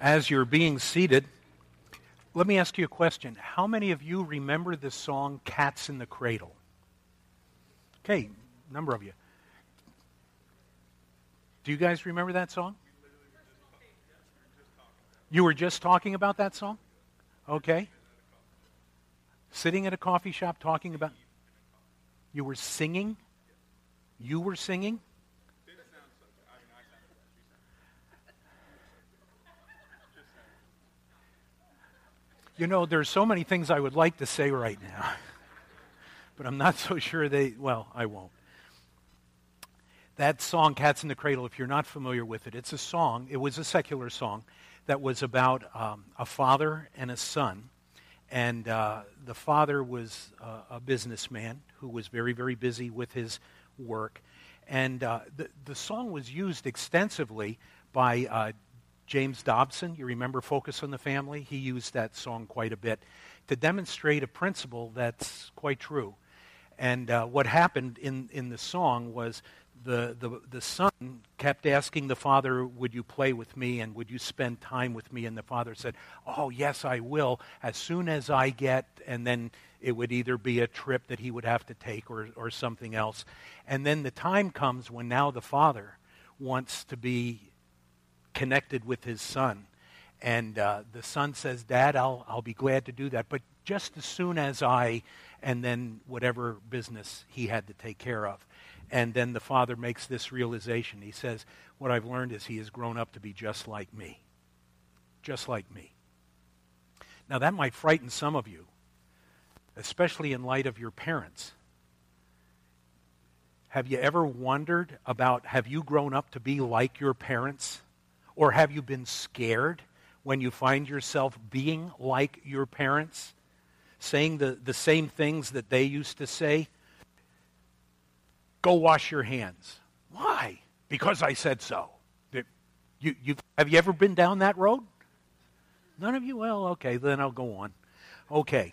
As you're being seated, let me ask you a question. How many of you remember the song Cats in the Cradle? Okay, number of you. Do you guys remember that song? You were just talking about that song? Okay. Sitting at a coffee shop talking about. You were singing? You were singing? You know, there's so many things I would like to say right now, but I'm not so sure they, well, I won't. That song, Cats in the Cradle, if you're not familiar with it, it's a song, it was a secular song that was about um, a father and a son. And uh, the father was uh, a businessman who was very, very busy with his work. And uh, the, the song was used extensively by uh, James Dobson, you remember Focus on the Family? He used that song quite a bit to demonstrate a principle that's quite true. And uh, what happened in, in the song was the, the, the son kept asking the father, Would you play with me and would you spend time with me? And the father said, Oh, yes, I will, as soon as I get, and then it would either be a trip that he would have to take or, or something else. And then the time comes when now the father wants to be connected with his son. And uh, the son says, Dad, I'll, I'll be glad to do that. But just as soon as I, and then whatever business he had to take care of. And then the father makes this realization. He says, What I've learned is he has grown up to be just like me. Just like me. Now, that might frighten some of you, especially in light of your parents. Have you ever wondered about have you grown up to be like your parents? Or have you been scared when you find yourself being like your parents, saying the, the same things that they used to say? Go wash your hands. Why? Because I said so. You, you, have you ever been down that road? None of you? Well, okay, then I'll go on. Okay.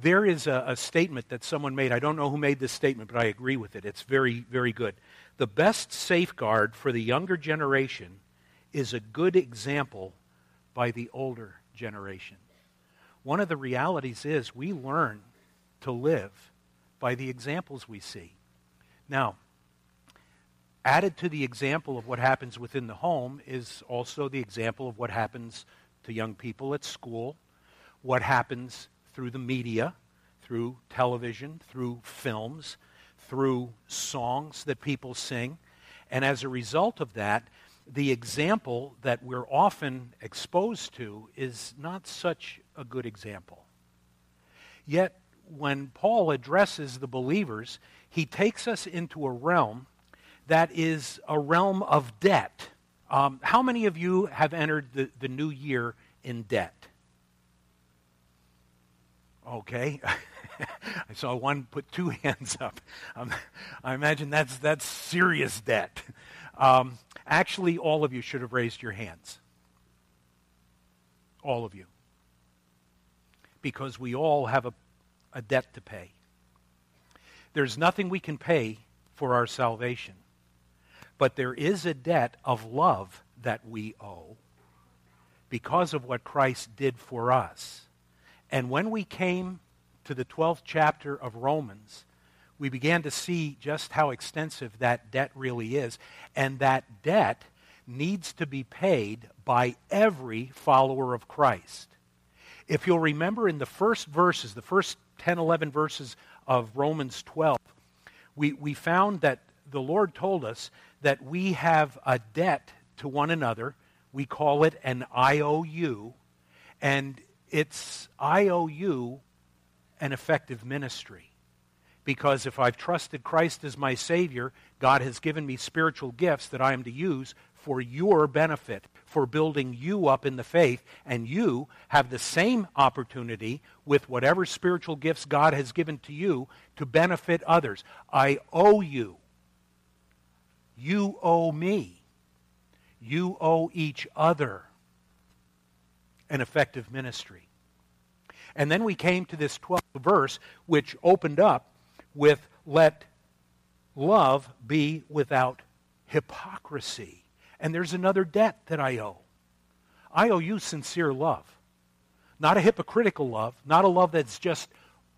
There is a, a statement that someone made. I don't know who made this statement, but I agree with it. It's very, very good. The best safeguard for the younger generation is a good example by the older generation. One of the realities is we learn to live by the examples we see. Now, added to the example of what happens within the home is also the example of what happens to young people at school, what happens through the media, through television, through films, through songs that people sing. And as a result of that, the example that we're often exposed to is not such a good example. Yet, when Paul addresses the believers, he takes us into a realm that is a realm of debt. Um, how many of you have entered the, the new year in debt? Okay. I saw one put two hands up. Um, I imagine that's, that's serious debt. Um, actually, all of you should have raised your hands. All of you. Because we all have a, a debt to pay. There's nothing we can pay for our salvation. But there is a debt of love that we owe because of what Christ did for us. And when we came to the 12th chapter of Romans, we began to see just how extensive that debt really is. And that debt needs to be paid by every follower of Christ. If you'll remember in the first verses, the first 10, 11 verses of Romans 12, we, we found that the Lord told us that we have a debt to one another. We call it an IOU. And it's IOU an effective ministry because if I've trusted Christ as my Savior, God has given me spiritual gifts that I am to use for your benefit, for building you up in the faith, and you have the same opportunity with whatever spiritual gifts God has given to you to benefit others. I owe you. You owe me. You owe each other an effective ministry. And then we came to this 12th verse, which opened up with let love be without hypocrisy. And there's another debt that I owe. I owe you sincere love. Not a hypocritical love, not a love that's just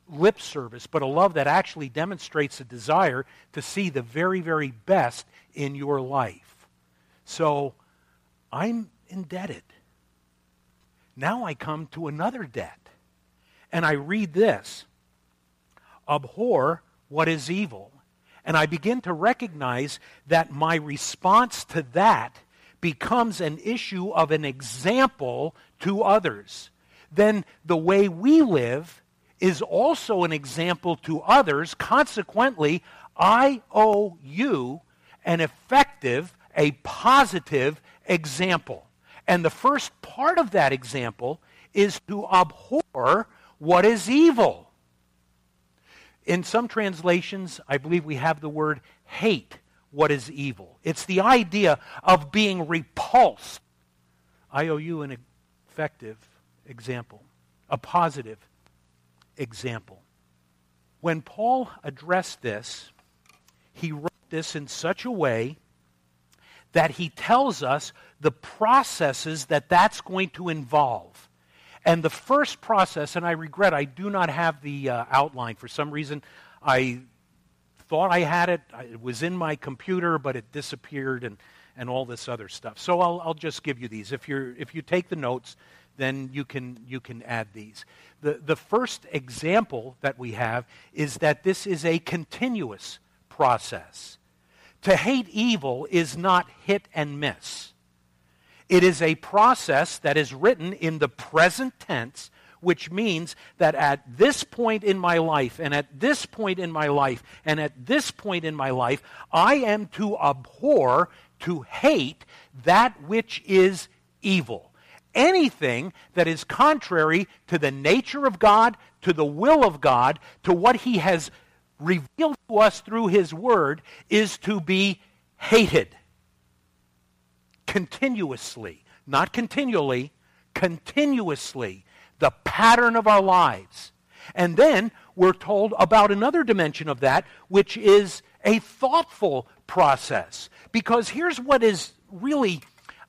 lip service, but a love that actually demonstrates a desire to see the very, very best in your life. So I'm indebted. Now I come to another debt. And I read this Abhor what is evil. And I begin to recognize that my response to that becomes an issue of an example to others. Then the way we live is also an example to others. Consequently, I owe you an effective, a positive example. And the first part of that example is to abhor what is evil. In some translations, I believe we have the word hate what is evil. It's the idea of being repulsed. I owe you an effective example, a positive example. When Paul addressed this, he wrote this in such a way that he tells us the processes that that's going to involve. And the first process, and I regret I do not have the uh, outline. For some reason, I thought I had it. It was in my computer, but it disappeared and, and all this other stuff. So I'll, I'll just give you these. If, you're, if you take the notes, then you can, you can add these. The, the first example that we have is that this is a continuous process. To hate evil is not hit and miss. It is a process that is written in the present tense, which means that at this point in my life, and at this point in my life, and at this point in my life, I am to abhor, to hate that which is evil. Anything that is contrary to the nature of God, to the will of God, to what He has revealed to us through His Word, is to be hated continuously. Not continually, continuously. The pattern of our lives. And then we're told about another dimension of that, which is a thoughtful process. Because here's what is really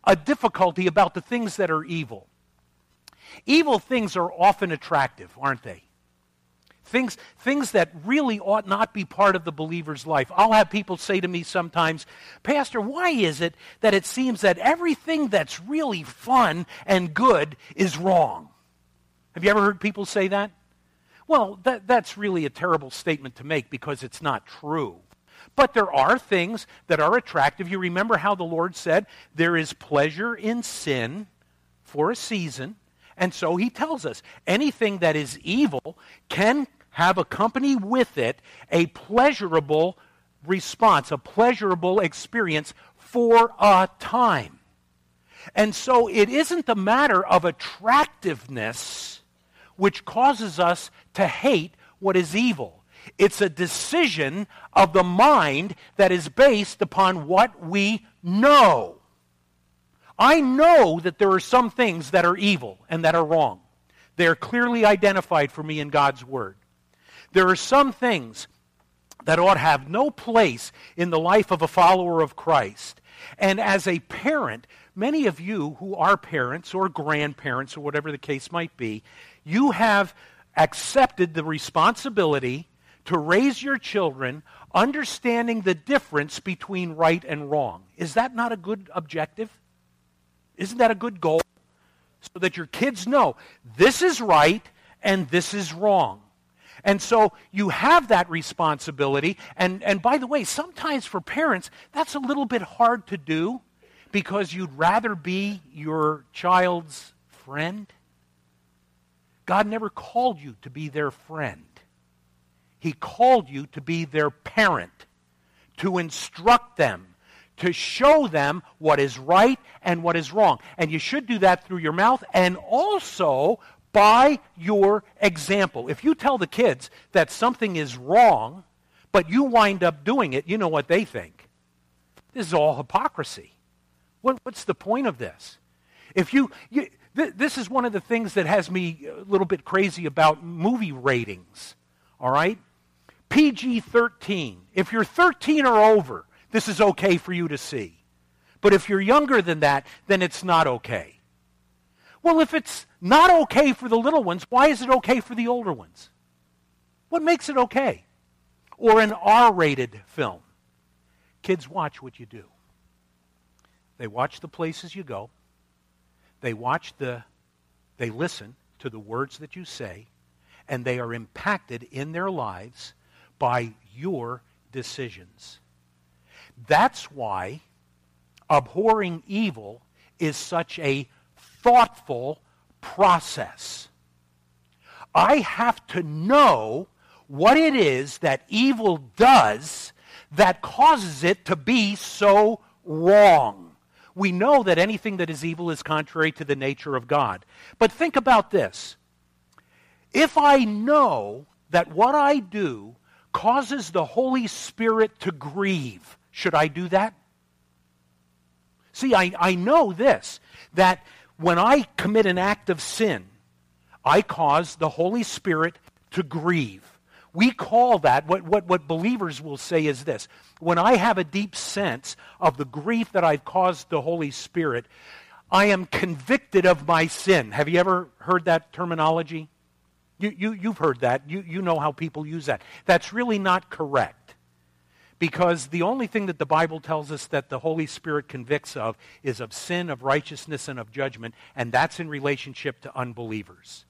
a difficulty about the things that are evil. Evil things are often attractive, aren't they? Things, things that really ought not be part of the believer's life. I'll have people say to me sometimes, Pastor, why is it that it seems that everything that's really fun and good is wrong? Have you ever heard people say that? Well, that, that's really a terrible statement to make because it's not true. But there are things that are attractive. You remember how the Lord said, There is pleasure in sin for a season. And so he tells us anything that is evil can have accompany with it a pleasurable response, a pleasurable experience for a time. And so it isn't a matter of attractiveness which causes us to hate what is evil. It's a decision of the mind that is based upon what we know. I know that there are some things that are evil and that are wrong. They are clearly identified for me in God's Word. There are some things that ought to have no place in the life of a follower of Christ. And as a parent, many of you who are parents or grandparents or whatever the case might be, you have accepted the responsibility to raise your children understanding the difference between right and wrong. Is that not a good objective? Isn't that a good goal? So that your kids know this is right and this is wrong. And so you have that responsibility. And, and by the way, sometimes for parents, that's a little bit hard to do because you'd rather be your child's friend. God never called you to be their friend. He called you to be their parent, to instruct them, to show them what is right and what is wrong. And you should do that through your mouth and also by your example. If you tell the kids that something is wrong, but you wind up doing it, you know what they think. This is all hypocrisy. What, what's the point of this? If you, you th- this is one of the things that has me a little bit crazy about movie ratings. All right? PG 13. If you're 13 or over, this is okay for you to see. But if you're younger than that, then it's not okay. Well, if it's not okay for the little ones, why is it okay for the older ones? What makes it okay? Or an R rated film. Kids watch what you do. They watch the places you go. They watch the, they listen to the words that you say, and they are impacted in their lives by your decisions. That's why abhorring evil is such a thoughtful process. I have to know what it is that evil does that causes it to be so wrong. We know that anything that is evil is contrary to the nature of God. But think about this. If I know that what I do causes the Holy Spirit to grieve, should I do that? See, I, I know this that when I commit an act of sin, I cause the Holy Spirit to grieve. We call that, what, what, what believers will say is this when I have a deep sense of the grief that I've caused the Holy Spirit, I am convicted of my sin. Have you ever heard that terminology? You, you, you've heard that. You, you know how people use that. That's really not correct. Because the only thing that the Bible tells us that the Holy Spirit convicts of is of sin, of righteousness, and of judgment, and that's in relationship to unbelievers.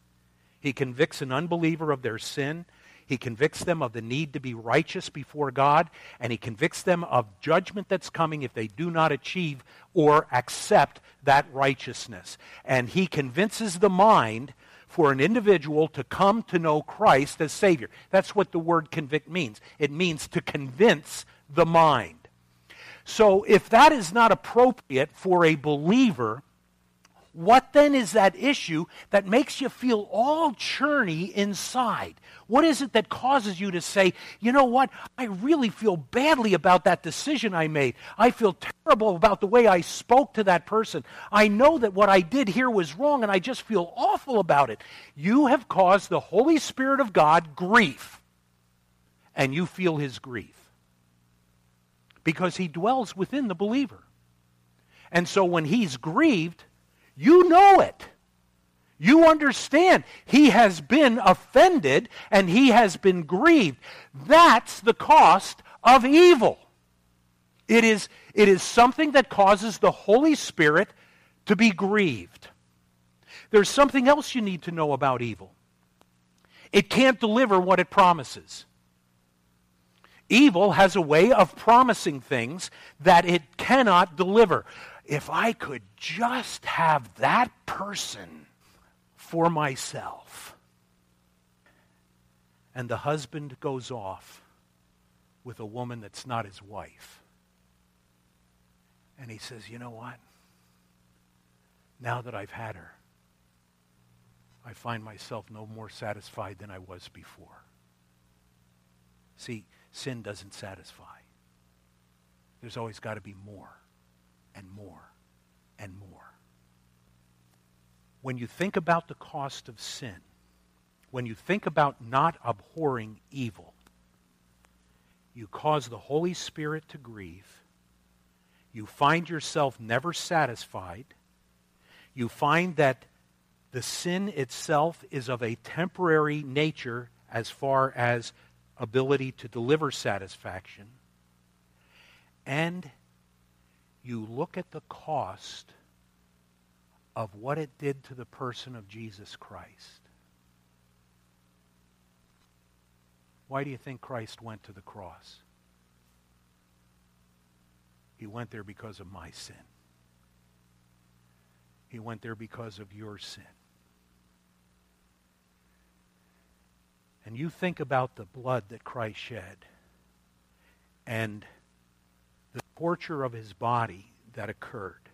He convicts an unbeliever of their sin. He convicts them of the need to be righteous before God, and he convicts them of judgment that's coming if they do not achieve or accept that righteousness. And he convinces the mind for an individual to come to know Christ as Savior. That's what the word convict means. It means to convince the mind. So if that is not appropriate for a believer, what then is that issue that makes you feel all churny inside? What is it that causes you to say, you know what, I really feel badly about that decision I made. I feel terrible about the way I spoke to that person. I know that what I did here was wrong and I just feel awful about it. You have caused the Holy Spirit of God grief, and you feel his grief because he dwells within the believer. And so when he's grieved, you know it. You understand. He has been offended and he has been grieved. That's the cost of evil. It is, it is something that causes the Holy Spirit to be grieved. There's something else you need to know about evil it can't deliver what it promises. Evil has a way of promising things that it cannot deliver if I could just have that person for myself. And the husband goes off with a woman that's not his wife. And he says, You know what? Now that I've had her, I find myself no more satisfied than I was before. See, sin doesn't satisfy. There's always got to be more and more and more. When you think about the cost of sin, when you think about not abhorring evil, you cause the Holy Spirit to grieve. You find yourself never satisfied. You find that the sin itself is of a temporary nature as far as ability to deliver satisfaction. And you look at the cost of what it did to the person of Jesus Christ. Why do you think Christ went to the cross? He went there because of my sin. He went there because of your sin. And you think about the blood that Christ shed and torture of his body that occurred,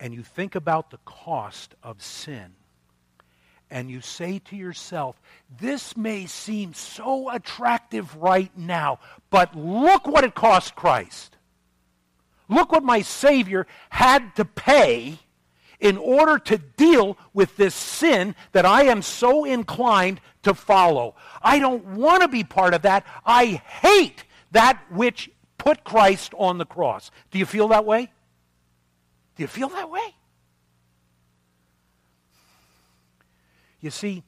and you think about the cost of sin, and you say to yourself, this may seem so attractive right now, but look what it cost Christ. Look what my Savior had to pay in order to deal with this sin that I am so inclined to follow. I don't want to be part of that. I hate that which put Christ on the cross. Do you feel that way? Do you feel that way? You see,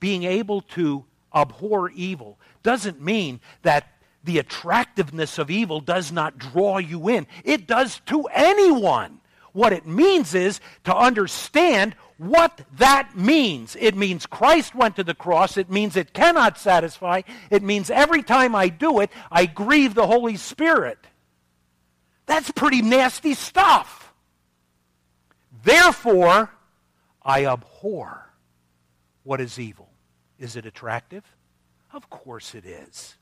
being able to abhor evil doesn't mean that the attractiveness of evil does not draw you in. It does to anyone. What it means is to understand what that means. It means Christ went to the cross. It means it cannot satisfy. It means every time I do it, I grieve the Holy Spirit. That's pretty nasty stuff. Therefore, I abhor what is evil. Is it attractive? Of course it is.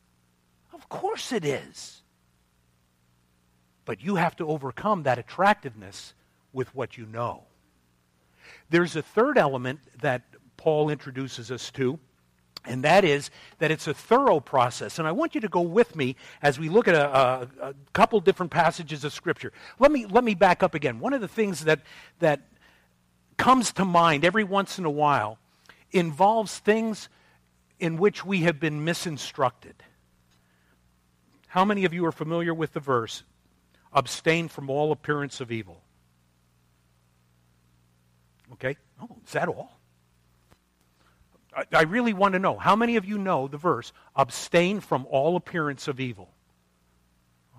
Of course it is. But you have to overcome that attractiveness with what you know. There's a third element that Paul introduces us to, and that is that it's a thorough process. And I want you to go with me as we look at a, a, a, couple different passages of Scripture. Let me, let me back up again. One of the things that, that comes to mind every once in a while involves things in which we have been misinstructed. How many of you are familiar with the verse, abstain from all appearance of evil? Okay? Oh, is that all? I, I really want to know. How many of you know the verse, abstain from all appearance of evil?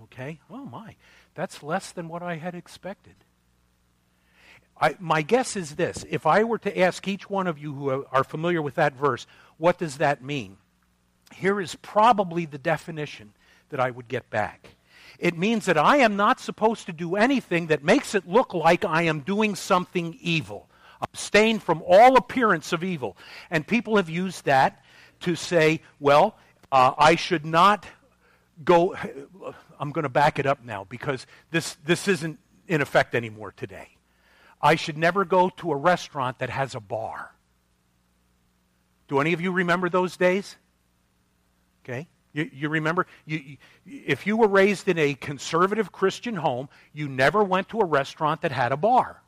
Okay? Oh, my. That's less than what I had expected. I, my guess is this. If I were to ask each one of you who are familiar with that verse, what does that mean? Here is probably the definition that I would get back. It means that I am not supposed to do anything that makes it look like I am doing something evil. Abstain from all appearance of evil. And people have used that to say, well, uh, I should not go. I'm going to back it up now because this, this isn't in effect anymore today. I should never go to a restaurant that has a bar. Do any of you remember those days? Okay. You, you remember, you, you, if you were raised in a conservative Christian home, you never went to a restaurant that had a bar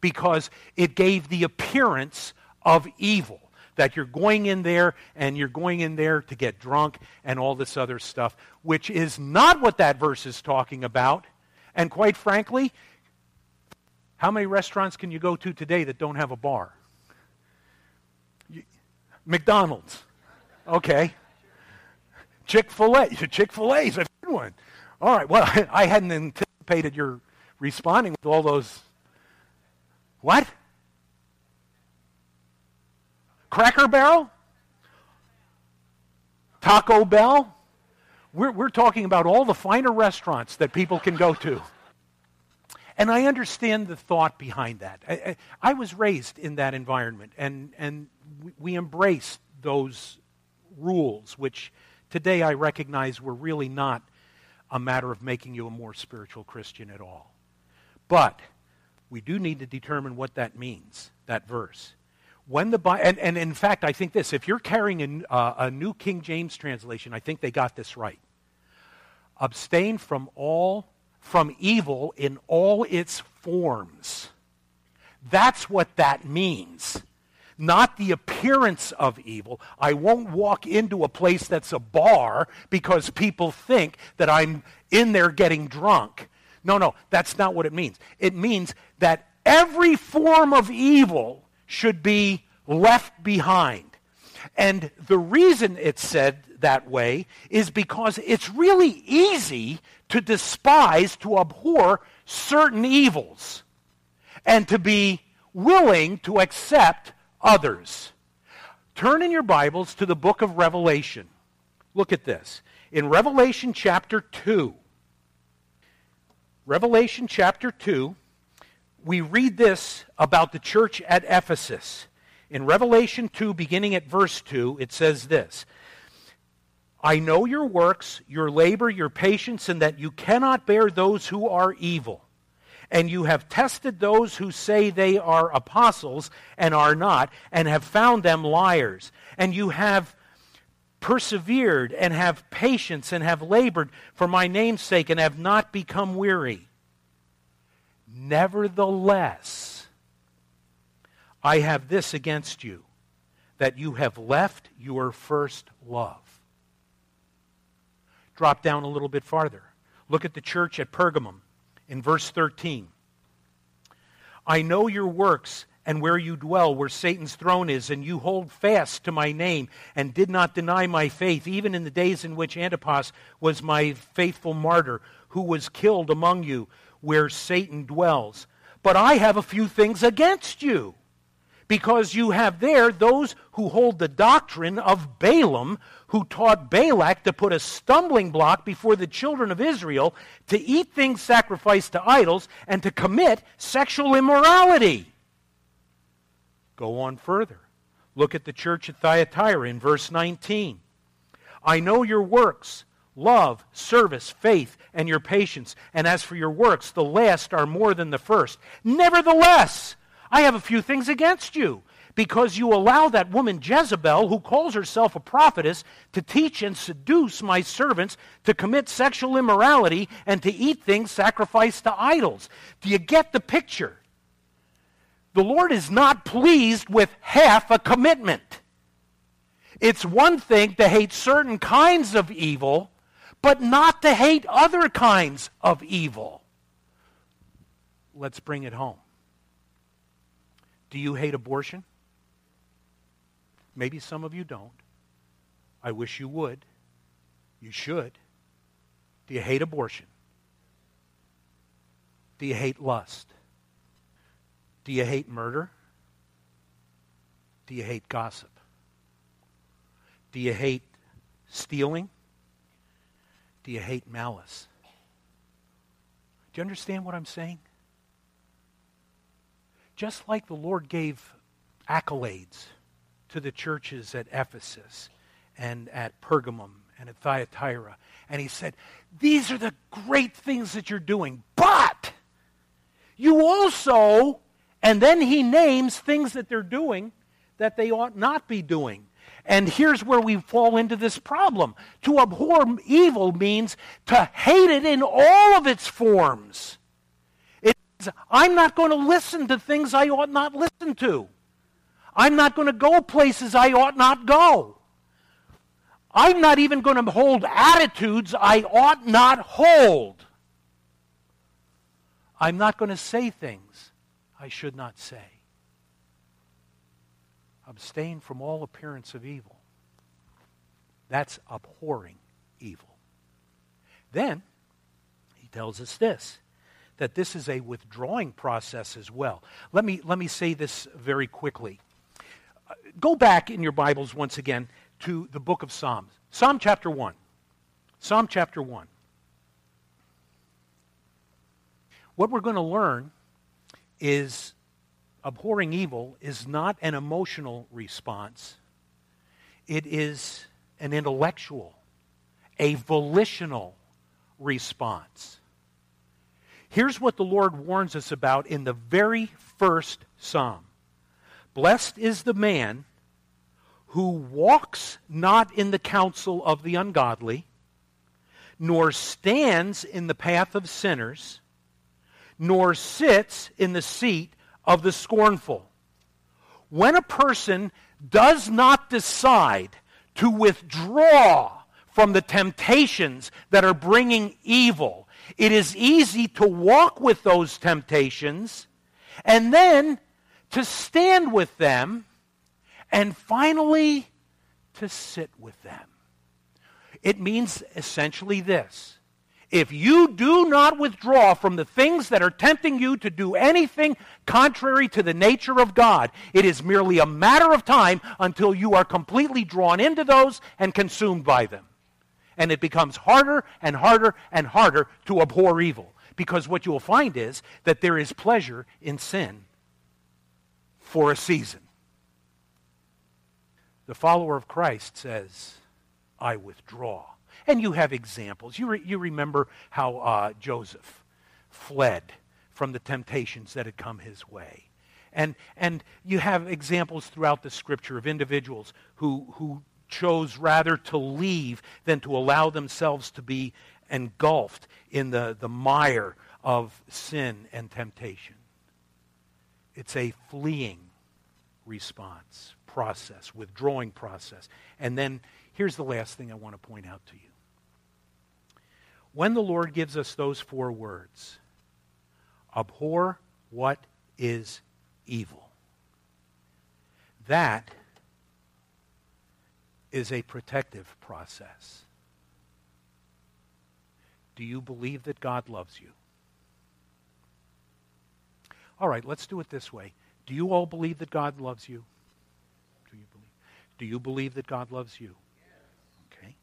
because it gave the appearance of evil. That you're going in there and you're going in there to get drunk and all this other stuff, which is not what that verse is talking about. And quite frankly, how many restaurants can you go to today that don't have a bar? McDonald's. Okay. Chick fil A. Chick fil A is a good one. All right. Well, I hadn't anticipated your responding with all those what? Cracker Barrel? Taco Bell? We're, we're talking about all the finer restaurants that people can go to. And I understand the thought behind that. I, I, I was raised in that environment, and, and we, we embraced those rules, which today I recognize were really not a matter of making you a more spiritual Christian at all. But we do need to determine what that means, that verse. When the and, and in fact, I think this: if you're carrying a, uh, a New King James translation, I think they got this right. Abstain from all from evil in all its forms. That's what that means. Not the appearance of evil. I won't walk into a place that's a bar because people think that I'm in there getting drunk. No, no, that's not what it means. It means that every form of evil should be left behind. And the reason it's said that way is because it's really easy to despise, to abhor certain evils, and to be willing to accept others. Turn in your Bibles to the book of Revelation. Look at this. In Revelation chapter 2, Revelation chapter 2, we read this about the church at Ephesus. In Revelation 2, beginning at verse 2, it says this I know your works, your labor, your patience, and that you cannot bear those who are evil. And you have tested those who say they are apostles and are not, and have found them liars. And you have persevered and have patience and have labored for my name's sake and have not become weary. Nevertheless, I have this against you, that you have left your first love. Drop down a little bit farther. Look at the church at Pergamum in verse 13. I know your works and where you dwell, where Satan's throne is, and you hold fast to my name and did not deny my faith, even in the days in which Antipas was my faithful martyr, who was killed among you, where Satan dwells. But I have a few things against you, because you have there those who hold the doctrine of Balaam, who taught Balak to put a stumbling block before the children of Israel, to eat things sacrificed to idols, and to commit sexual immorality. Go on further. Look at the church at Thyatira in verse 19. I know your works, love, service, faith, and your patience. And as for your works, the last are more than the first. Nevertheless, I have a few things against you, because you allow that woman Jezebel, who calls herself a prophetess, to teach and seduce my servants to commit sexual immorality and to eat things sacrificed to idols. Do you get the picture? The Lord is not pleased with half a commitment. It's one thing to hate certain kinds of evil, but not to hate other kinds of evil. Let's bring it home. Do you hate abortion? Maybe some of you don't. I wish you would. You should. Do you hate abortion? Do you hate lust? Do you hate murder? Do you hate gossip? Do you hate stealing? Do you hate malice? Do you understand what I'm saying? Just like the Lord gave accolades to the churches at Ephesus and at Pergamum and at Thyatira, and he said, These are the great things that you're doing, but you also and then he names things that they're doing that they ought not be doing. And here's where we fall into this problem. To abhor evil means to hate it in all of its forms. It's, I'm not going to listen to things I ought not listen to. I'm not going to go places I ought not go. I'm not even going to hold attitudes I ought not hold. I'm not going to say things I should not say. Abstain from all appearance of evil. That's abhorring evil. Then, he tells us this that this is a withdrawing process as well. Let me, let me say this very quickly. Uh, go back in your Bibles once again to the book of Psalms. Psalm chapter 1. Psalm chapter 1. What we're going to learn is abhorring evil is not an emotional response, it is an intellectual, a volitional response. Here's what the Lord warns us about in the very first psalm Blessed is the man who walks not in the counsel of the ungodly, nor stands in the path of sinners nor sits in the seat of the scornful. When a person does not decide to withdraw from the temptations that are bringing evil, it is easy to walk with those temptations and then to stand with them and finally to sit with them. It means essentially this if you do not withdraw from the things that are tempting you to do anything contrary to the nature of God, it is merely a matter of time until you are completely drawn into those and consumed by them. And it becomes harder and harder and harder to abhor evil. Because what you will find is that there is pleasure in sin for a season. The follower of Christ says, I withdraw and you have examples. You, re, you remember how uh, Joseph fled from the temptations that had come his way. And, and you have examples throughout the scripture of individuals who, who chose rather to leave than to allow themselves to be engulfed in the, the mire of sin and temptation. It's a fleeing response, process, withdrawing process. And then here's the last thing I want to point out to you when the Lord gives us those four words abhor what is evil, that is a protective process. Do you believe that God loves you? All right, let's do it this way. Do you all believe that God loves you? Do you believe? Do you believe that God loves you? Okay.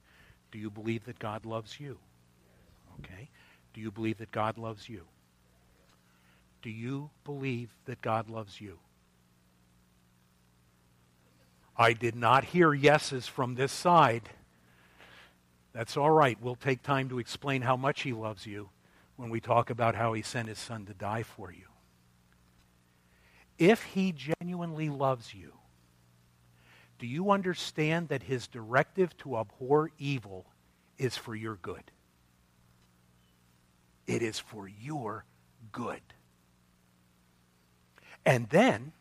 Do you believe that God loves you? Okay. Do you believe that God loves you? Do you believe that God loves you? I did not hear yeses from this side. That's all right. We'll take time to explain how much he loves you when we talk about how he sent his son to die for you. If he genuinely loves you, do you understand that his directive to abhor evil is for your good? It is for your good. And then,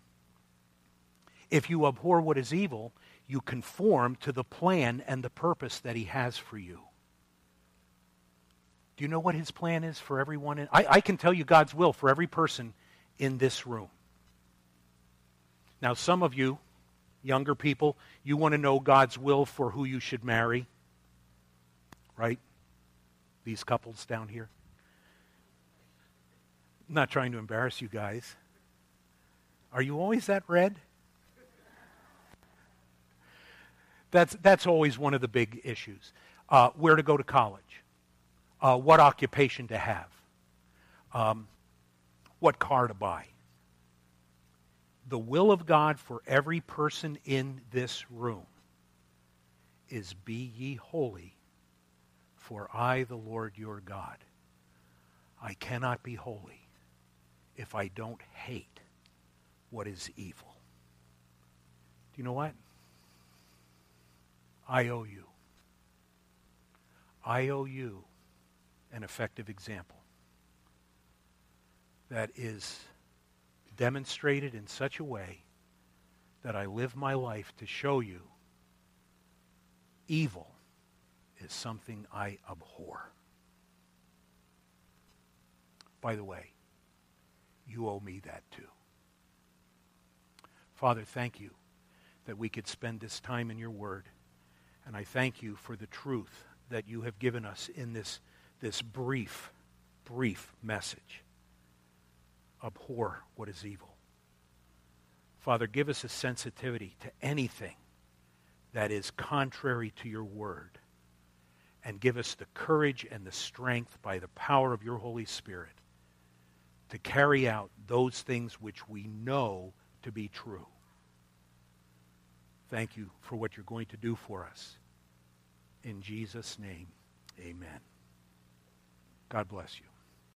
if you abhor what is evil, you conform to the plan and the purpose that he has for you. Do you know what his plan is for everyone? In, I, I can tell you God's will for every person in this room. Now, some of you, younger people, you want to know God's will for who you should marry, right? These couples down here. I'm not trying to embarrass you guys. Are you always that red? That's, that's always one of the big issues. Uh, where to go to college, uh, what occupation to have, um, what car to buy. The will of God for every person in this room is be ye holy, for I, the Lord your God, I cannot be holy if I don't hate what is evil. Do you know what? I owe you. I owe you an effective example that is demonstrated in such a way that I live my life to show you evil is something I abhor. By the way, you owe me that too. Father, thank you that we could spend this time in your word. And I thank you for the truth that you have given us in this, this brief, brief message. Abhor what is evil. Father, give us a sensitivity to anything that is contrary to your word. And give us the courage and the strength by the power of your Holy Spirit to carry out those things which we know to be true. Thank you for what you're going to do for us. In Jesus' name, amen. God bless you.